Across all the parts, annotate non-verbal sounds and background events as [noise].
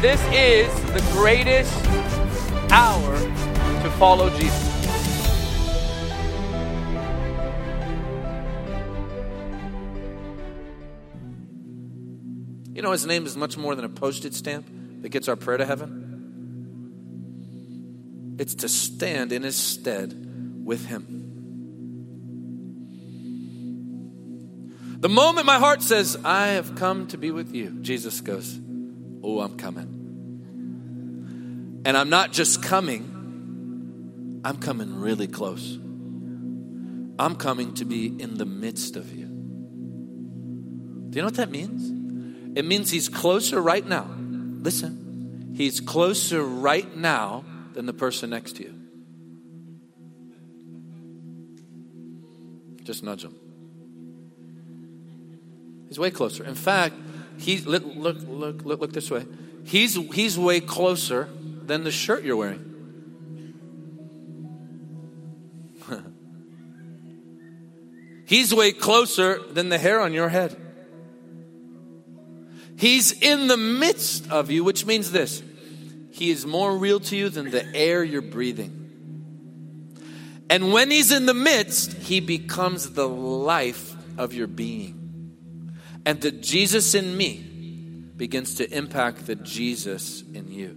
This is the greatest hour to follow Jesus. You know, his name is much more than a postage stamp that gets our prayer to heaven. It's to stand in his stead with him. The moment my heart says, I have come to be with you, Jesus goes, Oh, I'm coming. And I'm not just coming, I'm coming really close. I'm coming to be in the midst of you. Do you know what that means? It means he's closer right now. Listen, he's closer right now than the person next to you. Just nudge him. He's way closer. In fact, he's look look look look, this way. He's he's way closer than the shirt you're wearing. [laughs] he's way closer than the hair on your head. He's in the midst of you, which means this He is more real to you than the air you're breathing. And when He's in the midst, He becomes the life of your being. And the Jesus in me begins to impact the Jesus in you.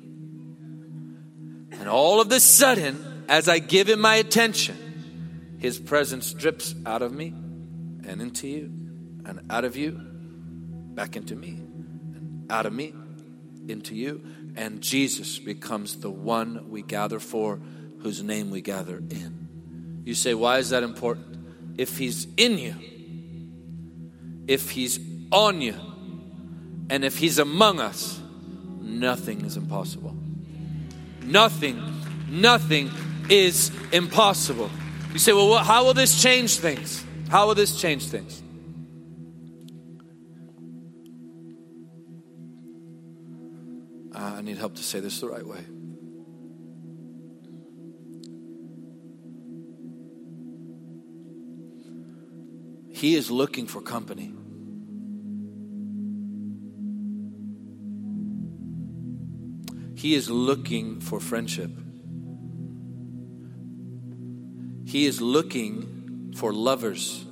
And all of the sudden, as I give Him my attention, His presence drips out of me and into you, and out of you back into me and out of me into you. And Jesus becomes the one we gather for, whose name we gather in. You say, why is that important? If He's in you, if He's on you, and if He's among us, nothing is impossible. Nothing, nothing is impossible. You say, well, how will this change things? How will this change things? Uh, I need help to say this the right way. He is looking for company. He is looking for friendship. He is looking for lovers.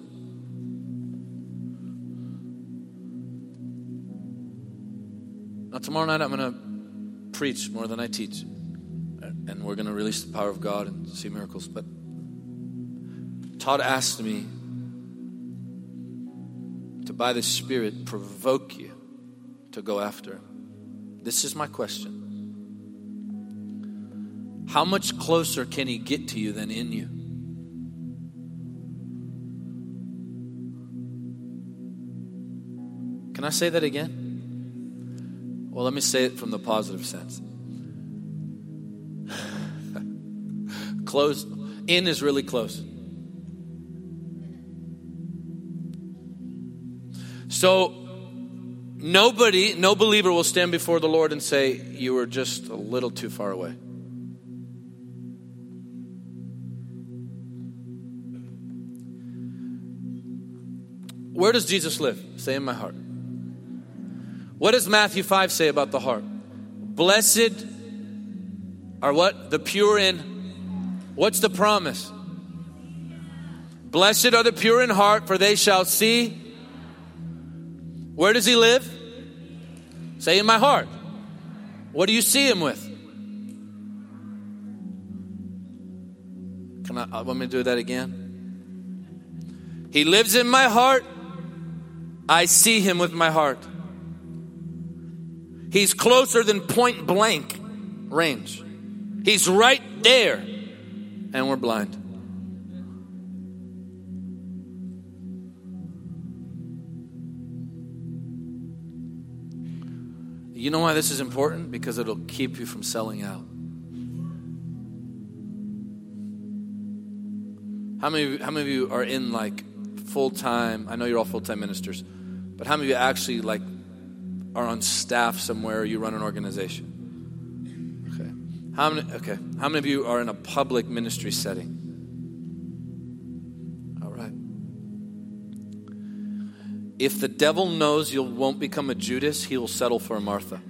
Now, tomorrow night I'm going to preach more than I teach. And we're going to release the power of God and see miracles. But Todd asked me to, by the Spirit, provoke you to go after Him. This is my question How much closer can He get to you than in you? Can I say that again? Well, let me say it from the positive sense. [laughs] close, in is really close. So, nobody, no believer will stand before the Lord and say, You were just a little too far away. Where does Jesus live? Say in my heart. What does Matthew 5 say about the heart? Blessed are what? The pure in. What's the promise? Blessed are the pure in heart, for they shall see. Where does he live? Say in my heart. What do you see him with? Can I uh, let me do that again? He lives in my heart. I see him with my heart. He's closer than point blank range. He's right there, and we're blind. You know why this is important? Because it'll keep you from selling out. How many, how many of you are in like full time? I know you're all full time ministers, but how many of you actually like are on staff somewhere? you run an organization. Okay. How many? Okay. How many of you are in a public ministry setting? All right. If the devil knows you won't become a Judas, he will settle for a Martha.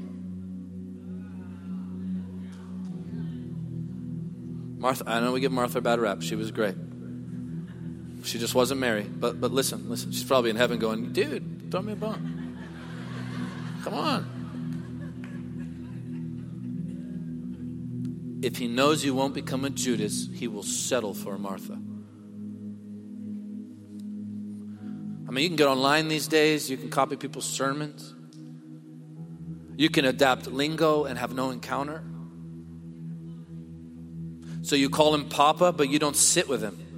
Martha, I know we give Martha a bad rap. She was great. She just wasn't Mary. But but listen, listen. She's probably in heaven going, dude, throw me a bone. Come on. If he knows you won't become a Judas, he will settle for a Martha. I mean, you can get online these days, you can copy people's sermons, you can adapt lingo and have no encounter. So you call him Papa, but you don't sit with him.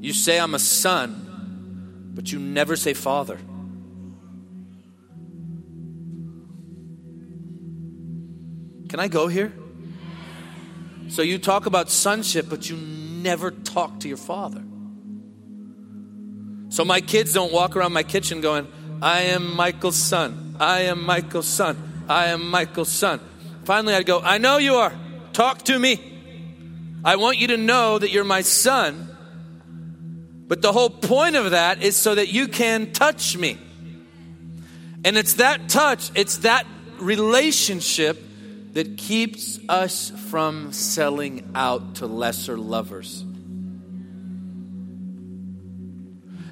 You say, I'm a son, but you never say father. Can I go here? So you talk about sonship, but you never talk to your father. So my kids don't walk around my kitchen going, I am Michael's son. I am Michael's son. I am Michael's son. Finally, I'd go, I know you are. Talk to me. I want you to know that you're my son. But the whole point of that is so that you can touch me. And it's that touch, it's that relationship that keeps us from selling out to lesser lovers.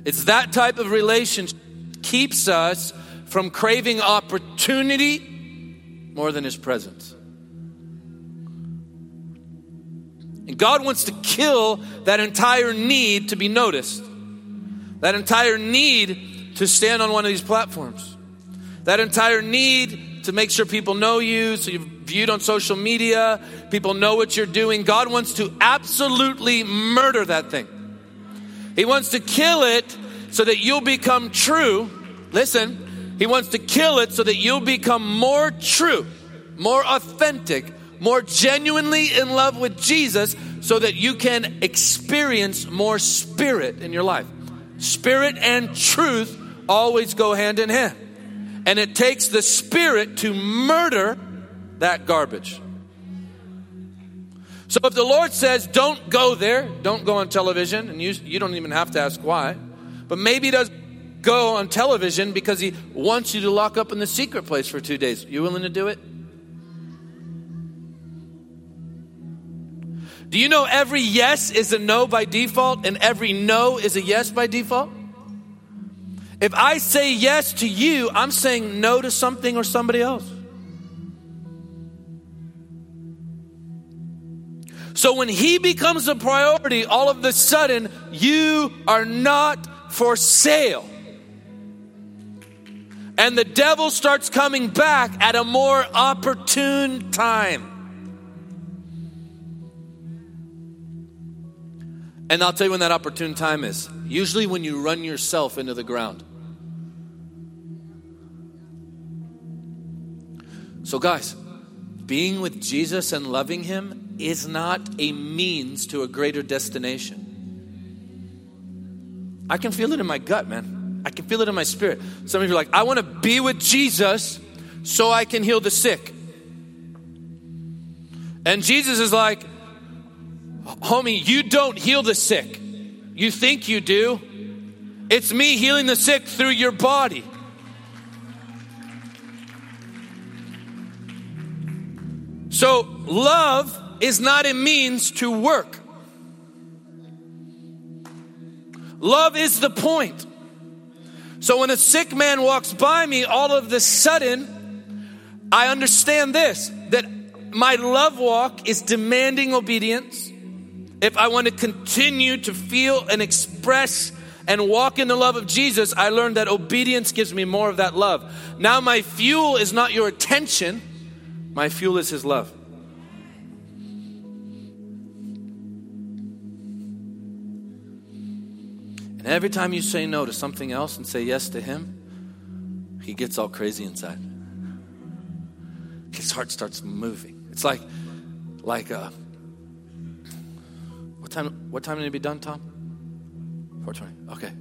It's that type of relationship keeps us from craving opportunity more than his presence. And God wants to kill that entire need to be noticed, that entire need to stand on one of these platforms, that entire need to make sure people know you, so you're viewed on social media, people know what you're doing. God wants to absolutely murder that thing. He wants to kill it so that you'll become true. Listen, He wants to kill it so that you'll become more true, more authentic, more genuinely in love with Jesus so that you can experience more spirit in your life. Spirit and truth always go hand in hand. And it takes the spirit to murder that garbage. So if the Lord says, don't go there, don't go on television, and you, you don't even have to ask why, but maybe He does go on television because He wants you to lock up in the secret place for two days. You willing to do it? Do you know every yes is a no by default and every no is a yes by default? If I say yes to you, I'm saying no to something or somebody else. So when he becomes a priority, all of a sudden, you are not for sale. And the devil starts coming back at a more opportune time. And I'll tell you when that opportune time is. Usually when you run yourself into the ground. So, guys, being with Jesus and loving Him is not a means to a greater destination. I can feel it in my gut, man. I can feel it in my spirit. Some of you are like, I want to be with Jesus so I can heal the sick. And Jesus is like, homie, you don't heal the sick. You think you do. It's me healing the sick through your body. So, love is not a means to work. Love is the point. So, when a sick man walks by me, all of the sudden, I understand this that my love walk is demanding obedience. If I want to continue to feel and express and walk in the love of Jesus, I learned that obedience gives me more of that love. Now, my fuel is not your attention, my fuel is His love. And every time you say no to something else and say yes to Him, He gets all crazy inside. His heart starts moving. It's like, like, uh, what time? What time did it be done, Tom? Four twenty. Okay.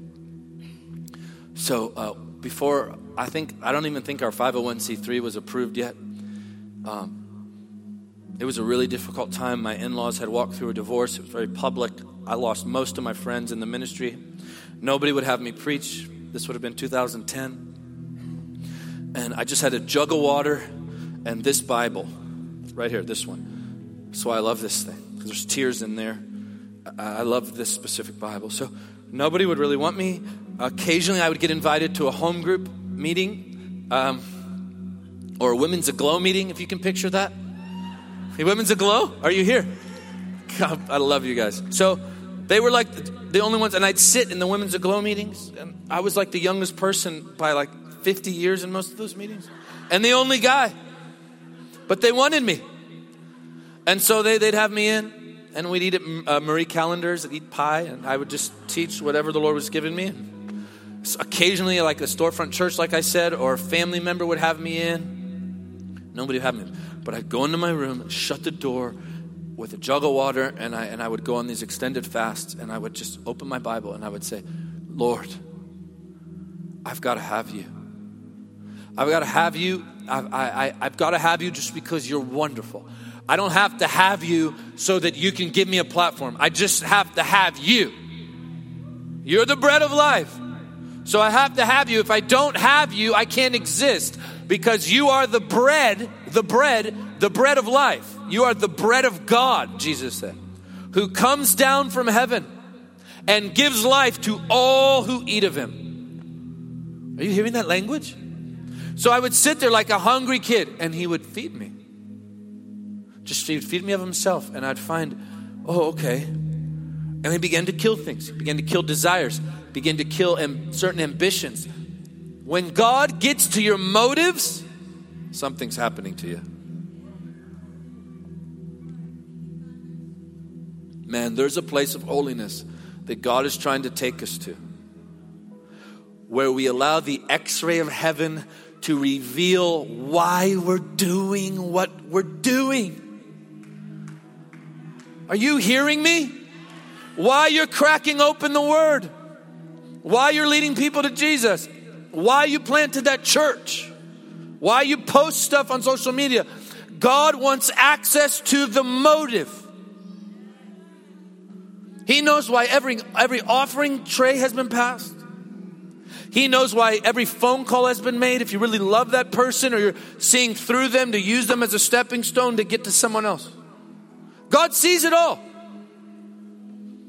So uh, before I think I don't even think our five hundred one c three was approved yet. Um, it was a really difficult time. My in laws had walked through a divorce. It was very public. I lost most of my friends in the ministry. Nobody would have me preach. This would have been 2010. And I just had a jug of water and this Bible. right here, this one. Why I love this thing, because there's tears in there. I, love this specific Bible. So nobody would really want me. Occasionally, I would get invited to a home group meeting um, or a Women's Aglow meeting, if you can picture that. Hey, Women's Aglow, are you here? God, I love you guys. So they were like the only ones, and I'd sit in the Women's Aglow meetings, and I was like the youngest person by like 50 years in most of those meetings, and the only guy. But they wanted me. And so they, they'd have me in, and we'd eat at uh, Marie Callender's and eat pie, and I would just teach whatever the Lord was giving me. Occasionally, like a storefront church, like I said, or a family member would have me in. Nobody would have me. But I'd go into my room, shut the door with a jug of water, and I, and I would go on these extended fasts, and I would just open my Bible and I would say, Lord, I've got to have you. I've got to have you. I've, I, I've got to have you just because you're wonderful. I don't have to have you so that you can give me a platform. I just have to have you. You're the bread of life. So I have to have you. If I don't have you, I can't exist because you are the bread, the bread, the bread of life. You are the bread of God, Jesus said, who comes down from heaven and gives life to all who eat of him. Are you hearing that language? So I would sit there like a hungry kid and he would feed me. Just he would feed me of himself and I'd find, oh, okay. And he began to kill things, he began to kill desires, began to kill am- certain ambitions. When God gets to your motives, something's happening to you. Man, there's a place of holiness that God is trying to take us to where we allow the x ray of heaven to reveal why we're doing what we're doing. Are you hearing me? Why you're cracking open the word? Why you're leading people to Jesus? Why you planted that church? Why you post stuff on social media? God wants access to the motive. He knows why every, every offering tray has been passed. He knows why every phone call has been made. If you really love that person or you're seeing through them to use them as a stepping stone to get to someone else. God sees it all.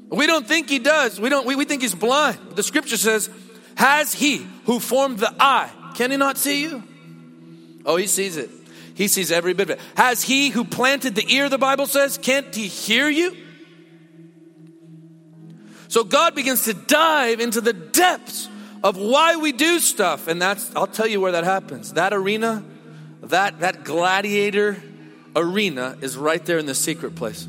We don't think he does. We don't we, we think he's blind. The scripture says, Has he who formed the eye, can he not see you? Oh, he sees it. He sees every bit of it. Has he who planted the ear, the Bible says, can't he hear you? So God begins to dive into the depths of why we do stuff. And that's, I'll tell you where that happens. That arena, that, that gladiator arena is right there in the secret place.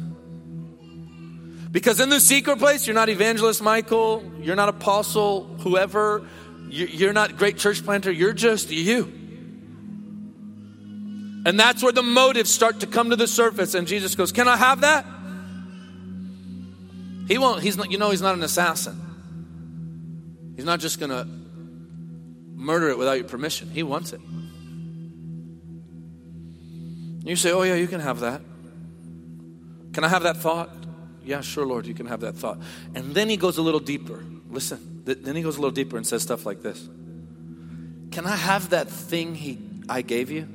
Because in the secret place, you're not evangelist Michael, you're not apostle, whoever, you're not great church planter, you're just you. And that's where the motives start to come to the surface. And Jesus goes, Can I have that? He won't, he's not, you know, he's not an assassin. He's not just going to murder it without your permission. He wants it. You say, Oh, yeah, you can have that. Can I have that thought? Yeah, sure, Lord, you can have that thought. And then he goes a little deeper. Listen, then he goes a little deeper and says stuff like this Can I have that thing he, I gave you?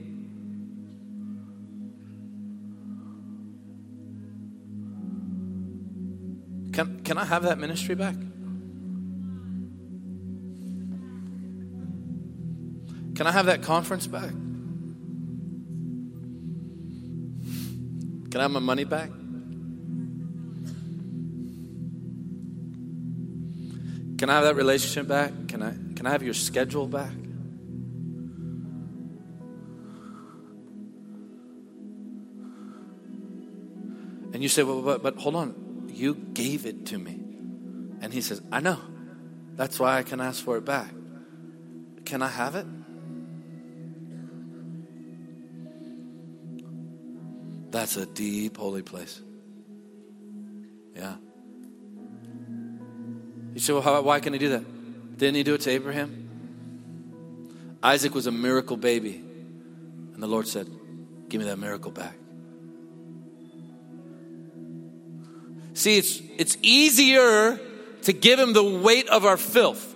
Can, can I have that ministry back? Can I have that conference back? Can I have my money back? Can I have that relationship back? Can I can I have your schedule back? And you say, well, but, but hold on, you gave it to me. And he says, I know. That's why I can ask for it back. Can I have it? That's a deep, holy place. Yeah. You say, well, how, why can he do that? Didn't he do it to Abraham? Isaac was a miracle baby. And the Lord said, Give me that miracle back. See, it's, it's easier to give him the weight of our filth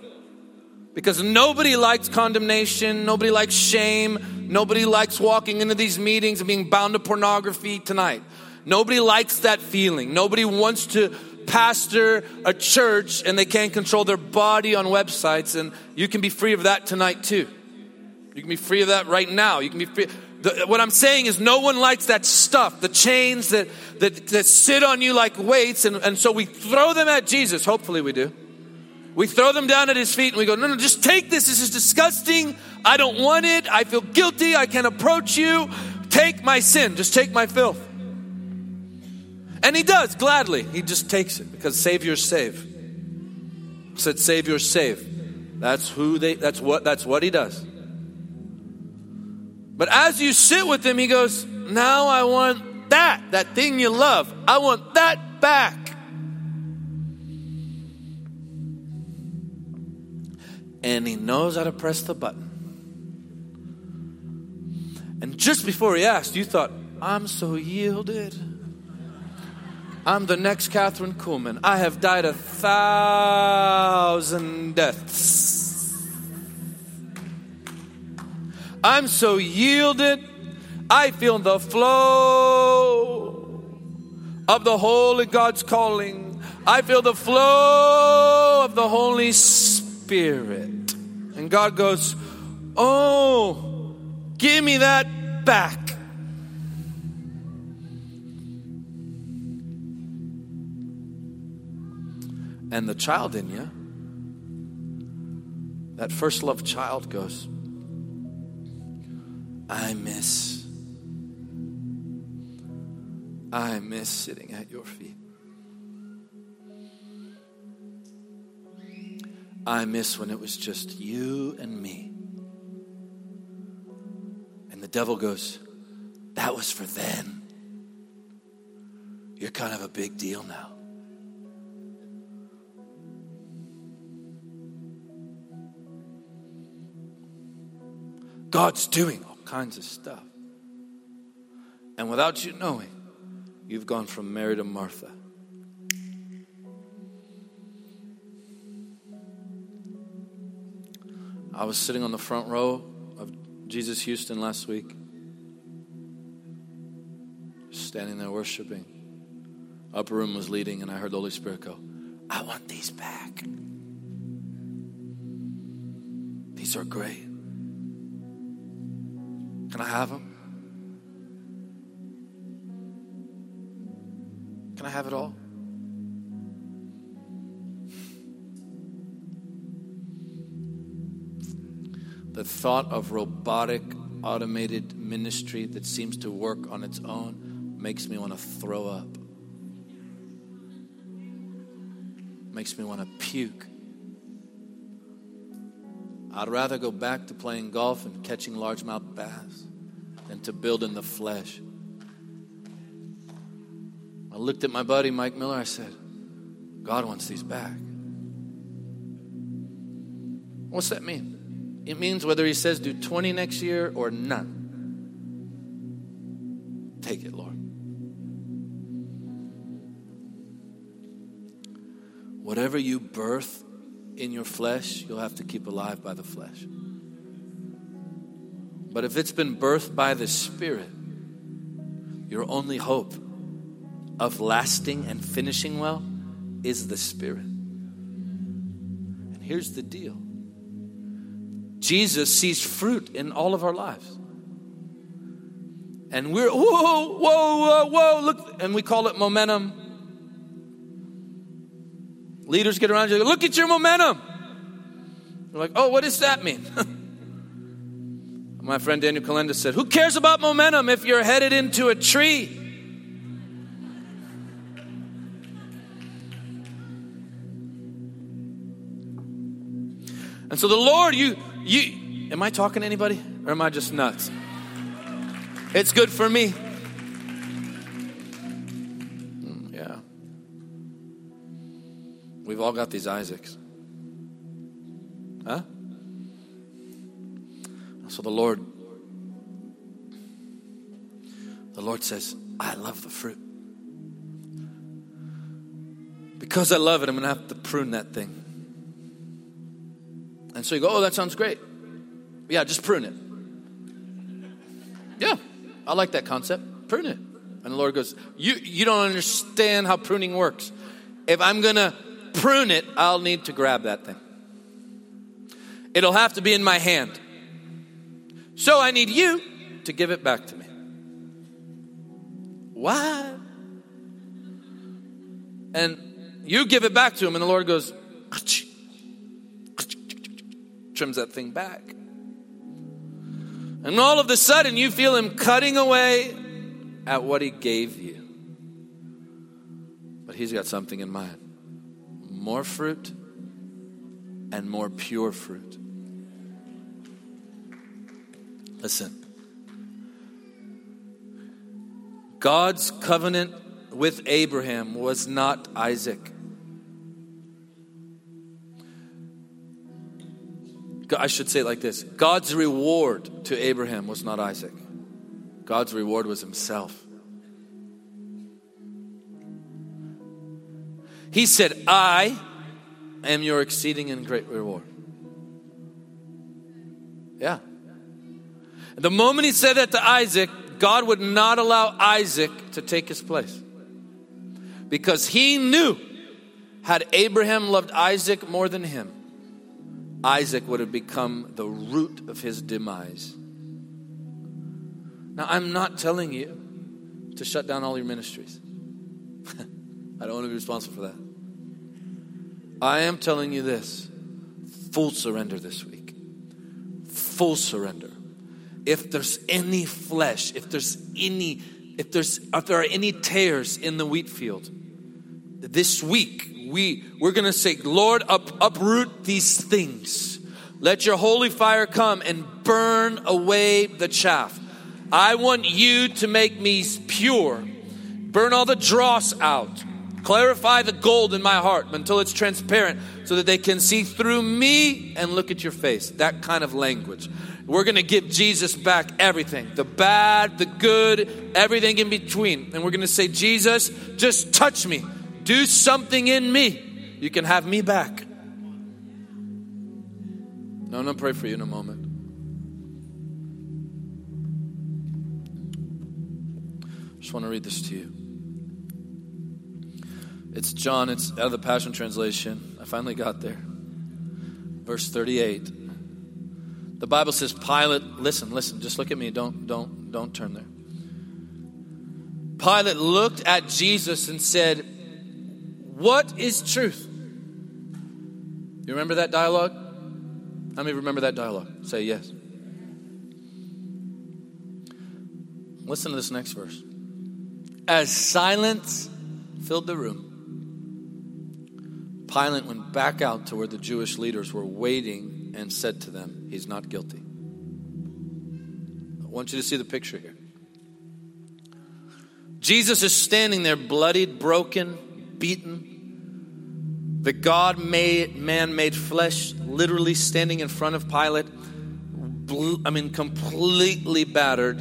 because nobody likes condemnation, nobody likes shame, Nobody likes walking into these meetings and being bound to pornography tonight. Nobody likes that feeling. Nobody wants to pastor a church and they can't control their body on websites. And you can be free of that tonight too. You can be free of that right now. You can be free. The, what I'm saying is, no one likes that stuff, the chains that, that, that sit on you like weights. And, and so we throw them at Jesus. Hopefully, we do. We throw them down at his feet and we go, No, no, just take this. This is disgusting. I don't want it. I feel guilty. I can't approach you. Take my sin. Just take my filth. And he does gladly. He just takes it because Savior's save. Said Savior's save. That's who they that's what that's what he does. But as you sit with him, he goes, Now I want that, that thing you love. I want that back. And he knows how to press the button. And just before he asked, you thought, I'm so yielded. I'm the next Kathryn Kuhlman. I have died a thousand deaths. I'm so yielded. I feel the flow of the Holy God's calling. I feel the flow of the Holy Spirit. And God goes, Oh, give me that back. And the child in you, that first love child goes, I miss. I miss sitting at your feet. I miss when it was just you and me. The devil goes, That was for then. You're kind of a big deal now. God's doing all kinds of stuff. And without you knowing, you've gone from Mary to Martha. I was sitting on the front row Jesus Houston last week, standing there worshiping. Upper room was leading, and I heard the Holy Spirit go, I want these back. These are great. Can I have them? Can I have it all? The thought of robotic, automated ministry that seems to work on its own makes me want to throw up. Makes me want to puke. I'd rather go back to playing golf and catching largemouth bass than to build in the flesh. I looked at my buddy Mike Miller. I said, God wants these back. What's that mean? It means whether he says do 20 next year or none. Take it, Lord. Whatever you birth in your flesh, you'll have to keep alive by the flesh. But if it's been birthed by the Spirit, your only hope of lasting and finishing well is the Spirit. And here's the deal Jesus sees fruit in all of our lives. And we're, whoa, whoa, whoa, whoa, look, and we call it momentum. Leaders get around you, look at your momentum. You're like, oh, what does that mean? [laughs] My friend Daniel Kolenda said, Who cares about momentum if you're headed into a tree? And so the Lord, you, you, am I talking to anybody or am I just nuts? It's good for me. Mm, yeah. We've all got these Isaacs. Huh? So the Lord, the Lord says, I love the fruit. Because I love it, I'm going to have to prune that thing. And so you go, oh, that sounds great. Yeah, just prune it. Yeah, I like that concept. Prune it. And the Lord goes, You, you don't understand how pruning works. If I'm going to prune it, I'll need to grab that thing. It'll have to be in my hand. So I need you to give it back to me. What? And you give it back to him, and the Lord goes, trims that thing back. And all of a sudden, you feel him cutting away at what he gave you. But he's got something in mind more fruit and more pure fruit. Listen. God's covenant with Abraham was not Isaac. I should say it like this God's reward to Abraham was not Isaac, God's reward was himself. He said, I am your exceeding and great reward. Yeah. The moment he said that to Isaac, God would not allow Isaac to take his place. Because he knew had Abraham loved Isaac more than him, Isaac would have become the root of his demise. Now, I'm not telling you to shut down all your ministries. [laughs] I don't want to be responsible for that. I am telling you this full surrender this week. Full surrender. If there's any flesh, if there's any, if there's, if there are any tares in the wheat field, this week we we're gonna say, Lord, up, uproot these things. Let your holy fire come and burn away the chaff. I want you to make me pure. Burn all the dross out. Clarify the gold in my heart until it's transparent so that they can see through me and look at your face. That kind of language. We're going to give Jesus back everything the bad, the good, everything in between. And we're going to say, Jesus, just touch me. Do something in me. You can have me back. No, I'm going to pray for you in a moment. I just want to read this to you. It's John, it's out of the Passion Translation. I finally got there. Verse 38. The Bible says Pilate, listen, listen, just look at me. Don't don't don't turn there. Pilate looked at Jesus and said, "What is truth?" You remember that dialogue? How many remember that dialogue? Say yes. Listen to this next verse. As silence filled the room, Pilate went back out to where the Jewish leaders were waiting and said to them, He's not guilty. I want you to see the picture here. Jesus is standing there, bloodied, broken, beaten. The God made, man made flesh, literally standing in front of Pilate. I mean, completely battered.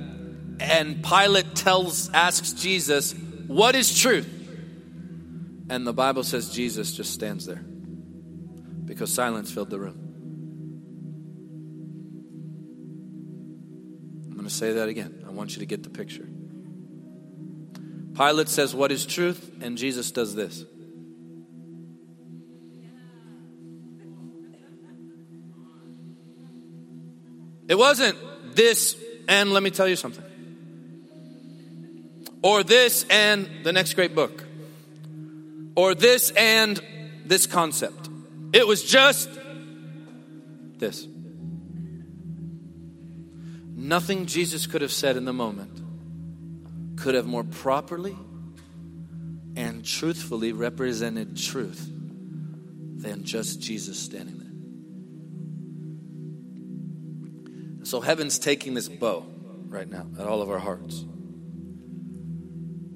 And Pilate tells, asks Jesus, What is truth? And the Bible says Jesus just stands there because silence filled the room. I'm going to say that again. I want you to get the picture. Pilate says, What is truth? And Jesus does this. It wasn't this, and let me tell you something. Or this and the next great book or this and this concept. It was just this. Nothing Jesus could have said in the moment could have more properly and truthfully represented truth than just Jesus standing there. So heaven's taking this bow right now at all of our hearts.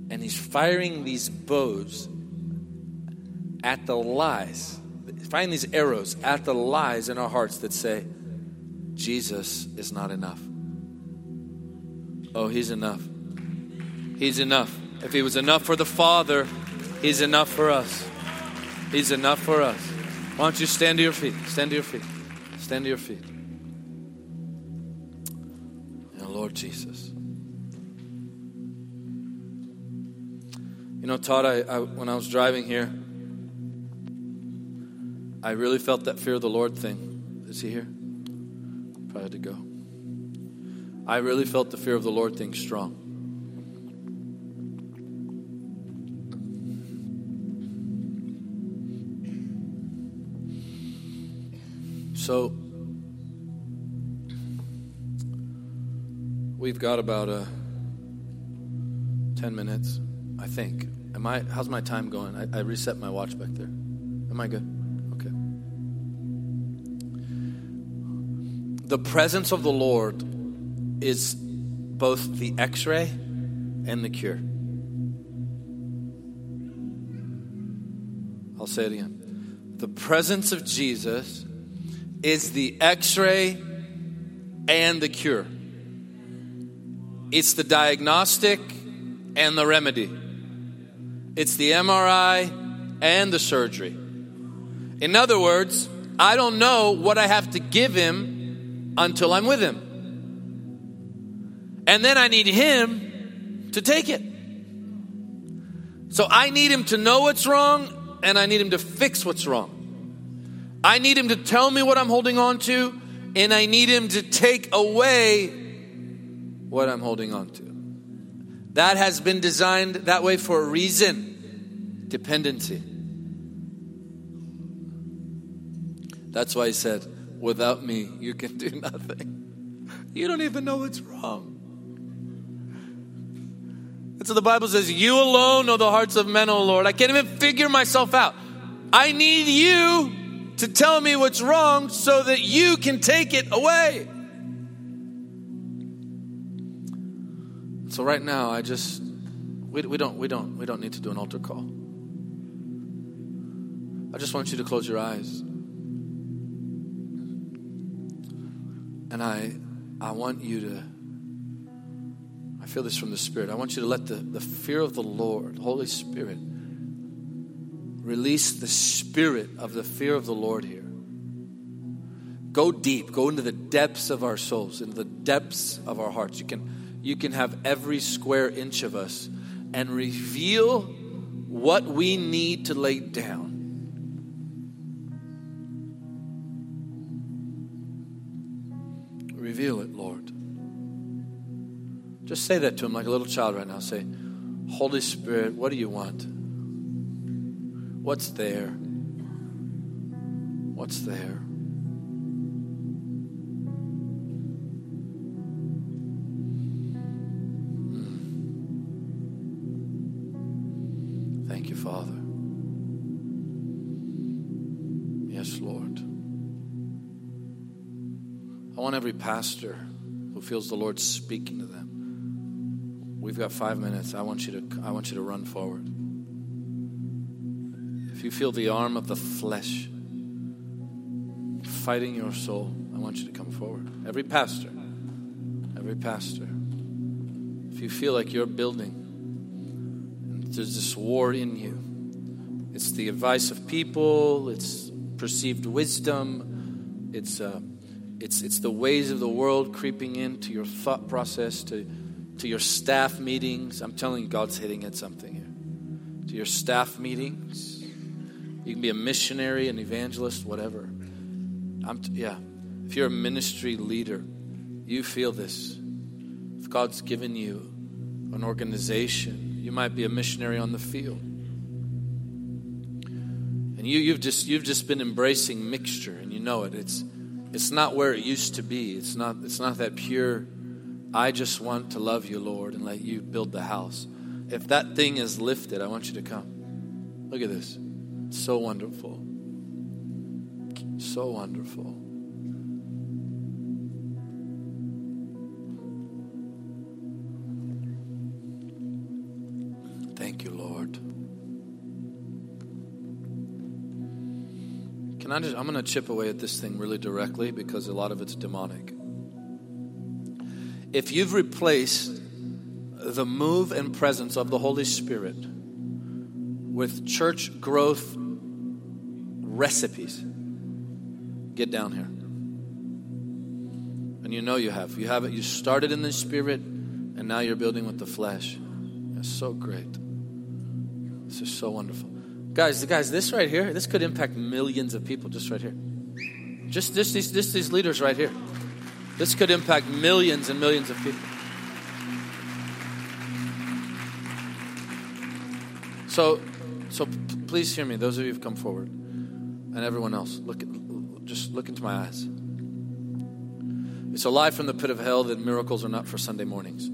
And he's firing these bows at the lies, find these arrows at the lies in our hearts that say, Jesus is not enough. Oh, he's enough. He's enough. If He was enough for the Father, He's enough for us. He's enough for us. Why don't you stand to your feet? Stand to your feet. Stand to your feet. And Lord Jesus. You know, Todd, I, I, when I was driving here, I really felt that fear of the Lord thing. Is he here? Probably had to go. I really felt the fear of the Lord thing strong. So, we've got about uh, 10 minutes, I think. Am I, how's my time going? I, I reset my watch back there. Am I good? Okay. The presence of the Lord is both the x ray and the cure. I'll say it again. The presence of Jesus is the x ray and the cure, it's the diagnostic and the remedy, it's the MRI and the surgery. In other words, I don't know what I have to give him until I'm with him. And then I need him to take it. So I need him to know what's wrong and I need him to fix what's wrong. I need him to tell me what I'm holding on to and I need him to take away what I'm holding on to. That has been designed that way for a reason dependency. That's why he said, Without me, you can do [laughs] nothing. You don't even know what's wrong. And so the Bible says, You alone know the hearts of men, O Lord. I can't even figure myself out. I need you to tell me what's wrong so that you can take it away. So right now, I just we, we don't we don't we don't need to do an altar call. I just want you to close your eyes. And I I want you to I feel this from the Spirit. I want you to let the, the fear of the Lord, Holy Spirit, release the spirit of the fear of the Lord here. Go deep, go into the depths of our souls, into the depths of our hearts. You can, you can have every square inch of us and reveal what we need to lay down. Reveal it, Lord. Just say that to him like a little child right now. Say, Holy Spirit, what do you want? What's there? What's there? Hmm. Thank you, Father. Yes, Lord. I want every pastor who feels the Lord speaking to them. We've got five minutes. I want you to, I want you to run forward. If you feel the arm of the flesh fighting your soul, I want you to come forward. Every pastor, every pastor. If you feel like you're building and there's this war in you, it's the advice of people, it's perceived wisdom, it's, uh, it's, it's the ways of the world creeping into your thought process, to, to your staff meetings. I'm telling you, God's hitting at something here. To your staff meetings you can be a missionary, an evangelist, whatever. I'm t- yeah. If you're a ministry leader, you feel this. If God's given you an organization, you might be a missionary on the field. And you, you've just you've just been embracing mixture, and you know it. It's it's not where it used to be. It's not it's not that pure. I just want to love you, Lord, and let you build the house. If that thing is lifted, I want you to come. Look at this. So wonderful. So wonderful. Thank you, Lord. Can I just, I'm going to chip away at this thing really directly because a lot of it's demonic. If you've replaced the move and presence of the Holy Spirit with church growth recipes. Get down here. And you know you have. You have it. You started in the spirit, and now you're building with the flesh. It's so great. This is so wonderful. Guys, guys, this right here, this could impact millions of people just right here. Just, just, these, just these leaders right here. This could impact millions and millions of people. So, so p- please hear me, those of you who've come forward, and everyone else. Look, just look into my eyes. It's a lie from the pit of hell that miracles are not for Sunday mornings.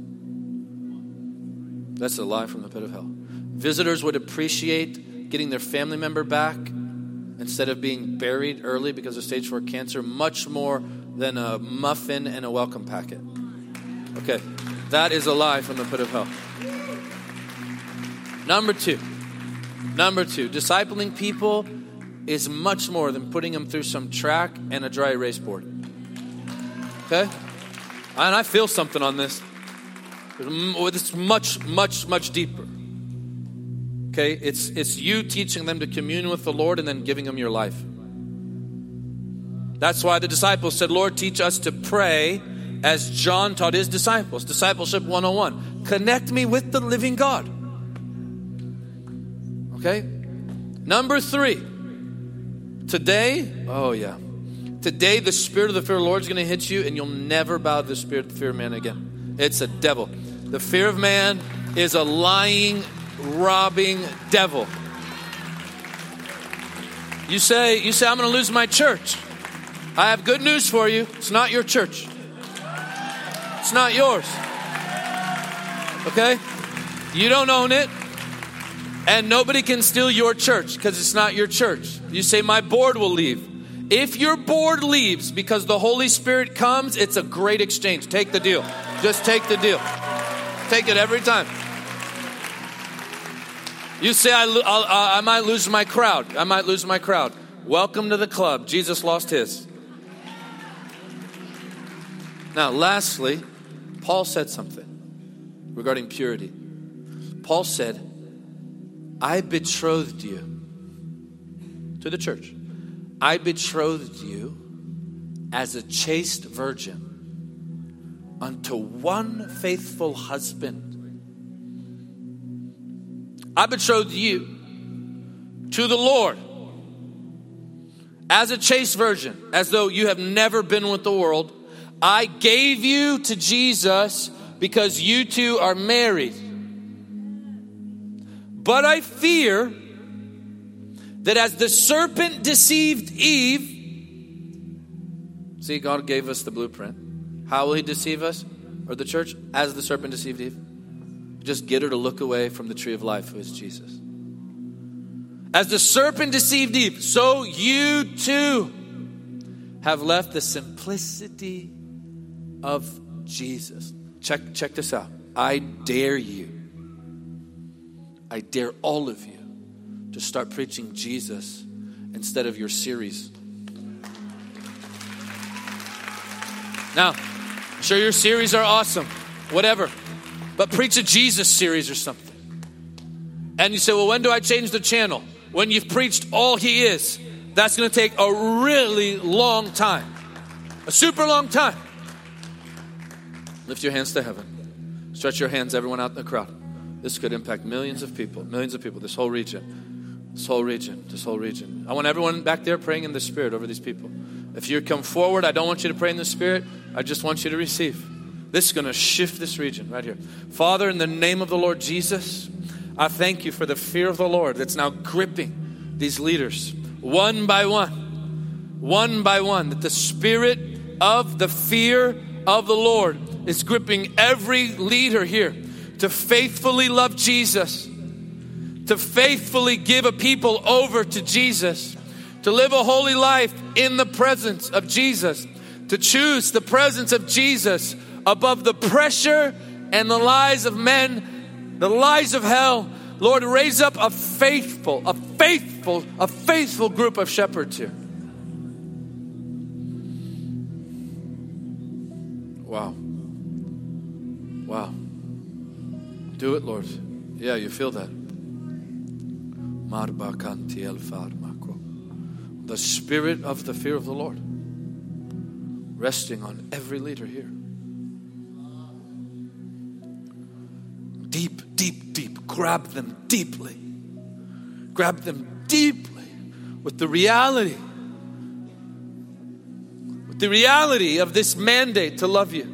That's a lie from the pit of hell. Visitors would appreciate getting their family member back instead of being buried early because of stage four cancer much more than a muffin and a welcome packet. Okay, that is a lie from the pit of hell. Number two, number two, discipling people is much more than putting them through some track and a dry erase board. Okay? And I feel something on this. It's much, much, much deeper. Okay? It's, it's you teaching them to commune with the Lord and then giving them your life. That's why the disciples said, Lord, teach us to pray as John taught his disciples. Discipleship 101. Connect me with the living God. Okay? Number three. Today, oh yeah. Today, the spirit of the fear of the Lord is going to hit you, and you'll never bow to the spirit of the fear of man again. It's a devil. The fear of man is a lying, robbing devil. You say, you say, I'm going to lose my church. I have good news for you. It's not your church. It's not yours. Okay? You don't own it. And nobody can steal your church because it's not your church. You say, My board will leave. If your board leaves because the Holy Spirit comes, it's a great exchange. Take the deal. Just take the deal. Take it every time. You say, I, I, uh, I might lose my crowd. I might lose my crowd. Welcome to the club. Jesus lost his. Now, lastly, Paul said something regarding purity. Paul said, I betrothed you to the church. I betrothed you as a chaste virgin unto one faithful husband. I betrothed you to the Lord as a chaste virgin, as though you have never been with the world. I gave you to Jesus because you two are married. But I fear that as the serpent deceived Eve, see, God gave us the blueprint. How will He deceive us or the church? As the serpent deceived Eve. Just get her to look away from the tree of life, who is Jesus. As the serpent deceived Eve, so you too have left the simplicity of Jesus. Check, check this out. I dare you I dare all of you to start preaching Jesus instead of your series. Now, sure, your series are awesome, whatever, but preach a Jesus series or something. And you say, well, when do I change the channel? When you've preached all He is. That's going to take a really long time, a super long time. Lift your hands to heaven. Stretch your hands, everyone out in the crowd. This could impact millions of people, millions of people, this whole region, this whole region, this whole region. I want everyone back there praying in the Spirit over these people. If you come forward, I don't want you to pray in the Spirit, I just want you to receive. This is going to shift this region right here. Father, in the name of the Lord Jesus, I thank you for the fear of the Lord that's now gripping these leaders one by one, one by one, that the spirit of the fear of the Lord is gripping every leader here to faithfully love Jesus, to faithfully give a people over to Jesus, to live a holy life in the presence of Jesus, to choose the presence of Jesus above the pressure and the lies of men, the lies of hell. Lord, raise up a faithful, a faithful, a faithful group of shepherds here. Wow. Do it, Lord. Yeah, you feel that. The spirit of the fear of the Lord resting on every leader here. Deep, deep, deep. Grab them deeply. grab them deeply with the reality, with the reality of this mandate to love you,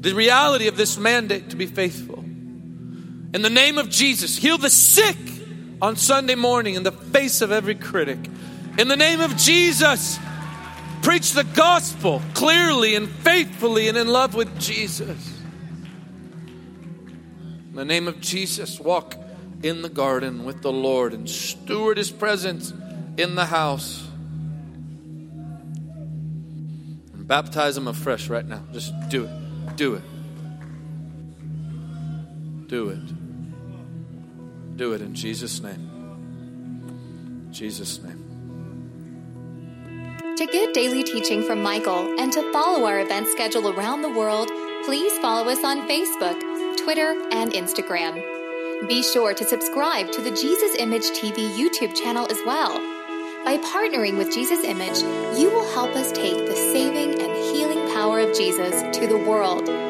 the reality of this mandate to be faithful. In the name of Jesus, heal the sick on Sunday morning in the face of every critic. In the name of Jesus, preach the gospel clearly and faithfully and in love with Jesus. In the name of Jesus, walk in the garden with the Lord and steward his presence in the house. And baptize them afresh right now. Just do it. Do it. Do it. Do it in Jesus' name. Jesus' name. To get daily teaching from Michael and to follow our event schedule around the world, please follow us on Facebook, Twitter, and Instagram. Be sure to subscribe to the Jesus Image TV YouTube channel as well. By partnering with Jesus Image, you will help us take the saving and healing power of Jesus to the world.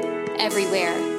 everywhere.